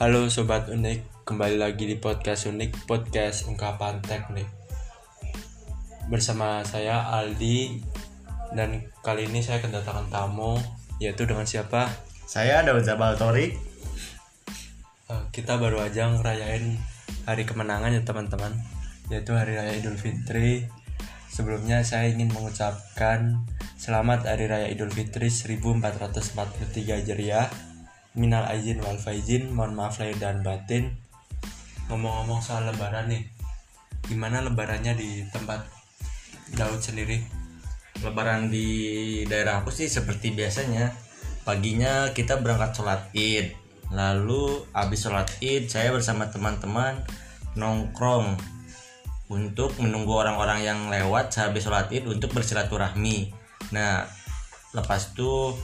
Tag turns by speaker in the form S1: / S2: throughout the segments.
S1: Halo Sobat Unik, kembali lagi di podcast Unik, podcast ungkapan teknik Bersama saya Aldi Dan kali ini saya kedatangan tamu Yaitu dengan siapa?
S2: Saya Daud Zabal Torik.
S1: Eh, Kita baru aja ngerayain hari kemenangan ya teman-teman Yaitu Hari Raya Idul Fitri Sebelumnya saya ingin mengucapkan Selamat Hari Raya Idul Fitri 1443 Hijriah Minal aizin wal faizin, mohon maaf lahir dan batin. Ngomong-ngomong soal lebaran nih, gimana lebarannya di tempat Daud sendiri?
S2: Lebaran di daerah aku sih seperti biasanya. Paginya kita berangkat sholat id. Lalu habis sholat id saya bersama teman-teman nongkrong untuk menunggu orang-orang yang lewat sehabis sholat id untuk bersilaturahmi. Nah lepas itu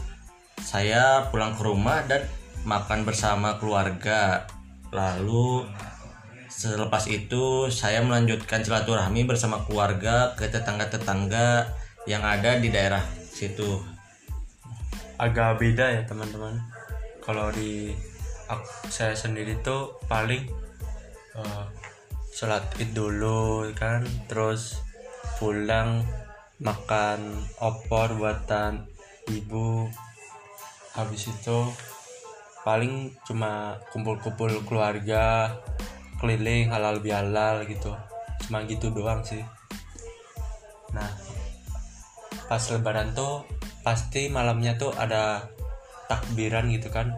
S2: saya pulang ke rumah dan makan bersama keluarga. Lalu Selepas itu saya melanjutkan silaturahmi bersama keluarga ke tetangga-tetangga yang ada di daerah situ.
S1: Agak beda ya teman-teman. Kalau di ak- saya sendiri tuh paling eh, sholat id dulu kan, terus pulang makan opor buatan ibu. Habis itu paling cuma kumpul-kumpul keluarga keliling halal bihalal gitu. Cuma gitu doang sih. Nah pas lebaran tuh pasti malamnya tuh ada takbiran gitu kan.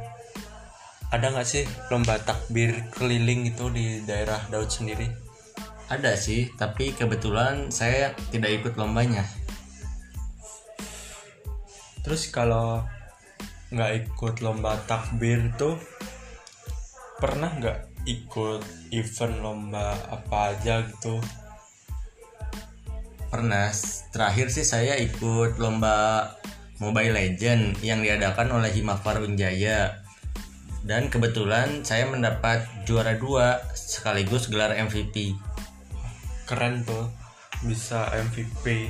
S1: Ada nggak sih lomba takbir keliling itu di daerah Daud sendiri?
S2: Ada sih, tapi kebetulan saya tidak ikut lombanya.
S1: terus kalau nggak ikut lomba takbir tuh? Pernah nggak ikut event lomba apa aja gitu?
S2: Pernah, terakhir sih saya ikut lomba Mobile Legend yang diadakan oleh Himafar Unjaya. Dan kebetulan saya mendapat juara dua sekaligus gelar MVP.
S1: keren tuh bisa MVP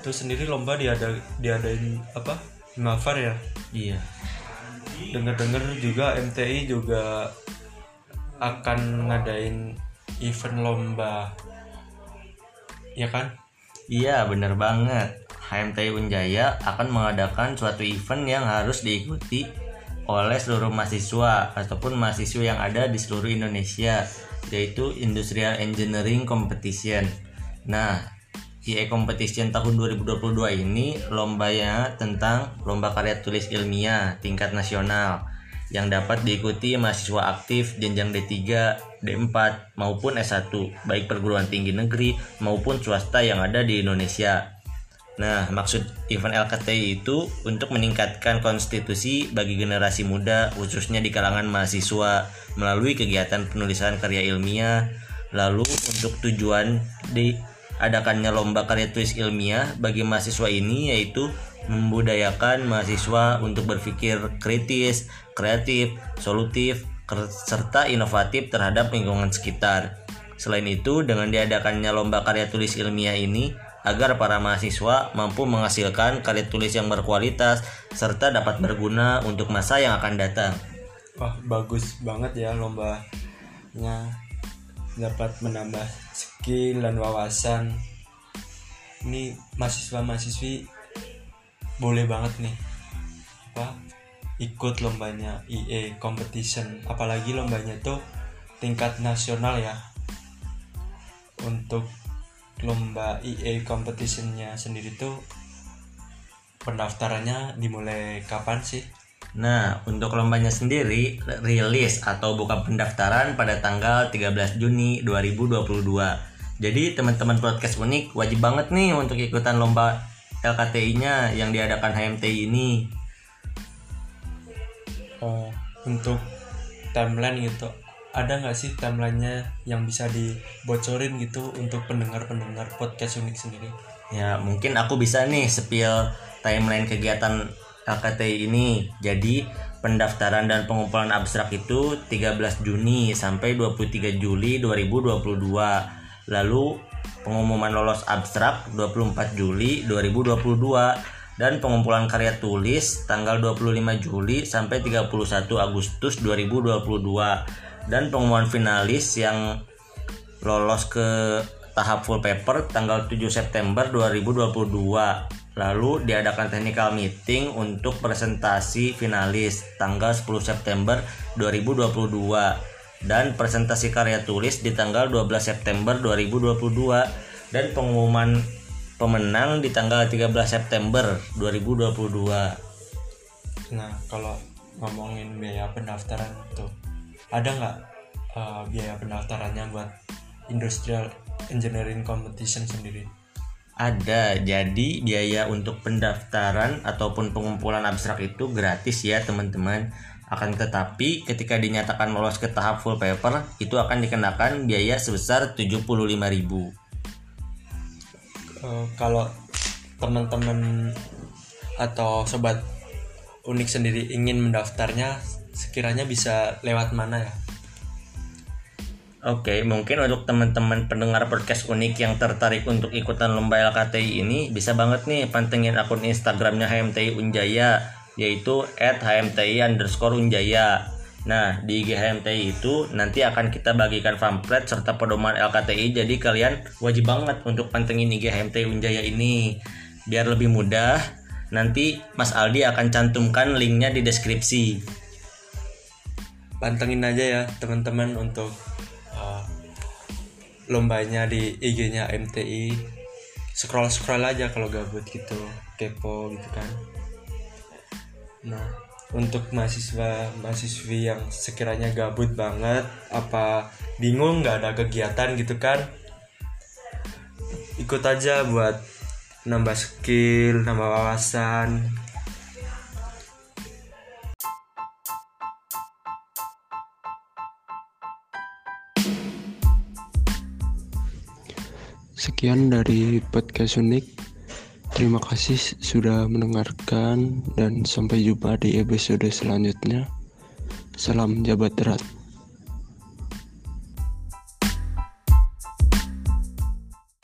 S1: itu sendiri lomba diada diadain apa Mafar ya
S2: Iya.
S1: dengar-dengar juga MTI juga akan ngadain event lomba ya kan
S2: Iya bener banget HMTI Unjaya akan mengadakan suatu event yang harus diikuti oleh seluruh mahasiswa ataupun mahasiswa yang ada di seluruh Indonesia yaitu Industrial Engineering Competition. Nah, IE Competition tahun 2022 ini lombanya tentang lomba karya tulis ilmiah tingkat nasional yang dapat diikuti mahasiswa aktif jenjang D3, D4 maupun S1 baik perguruan tinggi negeri maupun swasta yang ada di Indonesia. Nah, maksud event LKTI itu untuk meningkatkan konstitusi bagi generasi muda khususnya di kalangan mahasiswa melalui kegiatan penulisan karya ilmiah. Lalu untuk tujuan diadakannya lomba karya tulis ilmiah bagi mahasiswa ini yaitu membudayakan mahasiswa untuk berpikir kritis, kreatif, solutif, serta inovatif terhadap lingkungan sekitar. Selain itu, dengan diadakannya lomba karya tulis ilmiah ini, agar para mahasiswa mampu menghasilkan karya tulis yang berkualitas serta dapat berguna untuk masa yang akan datang.
S1: wah bagus banget ya lombanya dapat menambah skill dan wawasan. Ini mahasiswa-mahasiswi boleh banget nih apa ikut lombanya IE competition. Apalagi lombanya tuh tingkat nasional ya. Untuk lomba IE competitionnya sendiri tuh pendaftarannya dimulai kapan sih
S2: Nah, untuk lombanya sendiri rilis atau buka pendaftaran pada tanggal 13 Juni 2022. Jadi teman-teman podcast unik wajib banget nih untuk ikutan lomba LKTI-nya yang diadakan HMTI ini.
S1: Oh, untuk timeline gitu ada nggak sih timelinenya yang bisa dibocorin gitu untuk pendengar-pendengar podcast unik sendiri
S2: Ya, mungkin aku bisa nih spill timeline kegiatan LKTI ini. Jadi, pendaftaran dan pengumpulan abstrak itu 13 Juni sampai 23 Juli 2022. Lalu, pengumuman lolos abstrak 24 Juli 2022. dan pengumpulan karya tulis tanggal 25 Juli sampai 31 Agustus 2022 dan pengumuman finalis yang lolos ke tahap full paper tanggal 7 September 2022 Lalu diadakan technical meeting untuk presentasi finalis tanggal 10 September 2022 dan presentasi karya tulis di tanggal 12 September 2022 dan pengumuman pemenang di tanggal 13 September 2022.
S1: Nah, kalau ngomongin biaya pendaftaran tuh ada nggak uh, biaya pendaftarannya buat industrial engineering competition sendiri?
S2: Ada, jadi biaya untuk pendaftaran ataupun pengumpulan abstrak itu gratis ya teman-teman. Akan tetapi ketika dinyatakan lolos ke tahap full paper itu akan dikenakan biaya sebesar 75.000.
S1: Uh, kalau teman-teman atau sobat unik sendiri ingin mendaftarnya sekiranya bisa lewat mana ya?
S2: Oke, mungkin untuk teman-teman pendengar podcast unik yang tertarik untuk ikutan lomba LKTI ini bisa banget nih pantengin akun Instagramnya HMTI Unjaya yaitu @hmti underscore Unjaya. Nah, di IG HMTI itu nanti akan kita bagikan pamflet serta pedoman LKTI jadi kalian wajib banget untuk pantengin IG HMTI Unjaya ini. Biar lebih mudah, nanti Mas Aldi akan cantumkan linknya di deskripsi.
S1: Pantengin aja ya teman-teman untuk lombanya di IG-nya MTI scroll scroll aja kalau gabut gitu kepo gitu kan. Nah untuk mahasiswa mahasiswi yang sekiranya gabut banget apa bingung nggak ada kegiatan gitu kan ikut aja buat nambah skill nambah wawasan Sekian dari podcast unik. Terima kasih sudah mendengarkan dan sampai jumpa di episode selanjutnya. Salam jabat erat.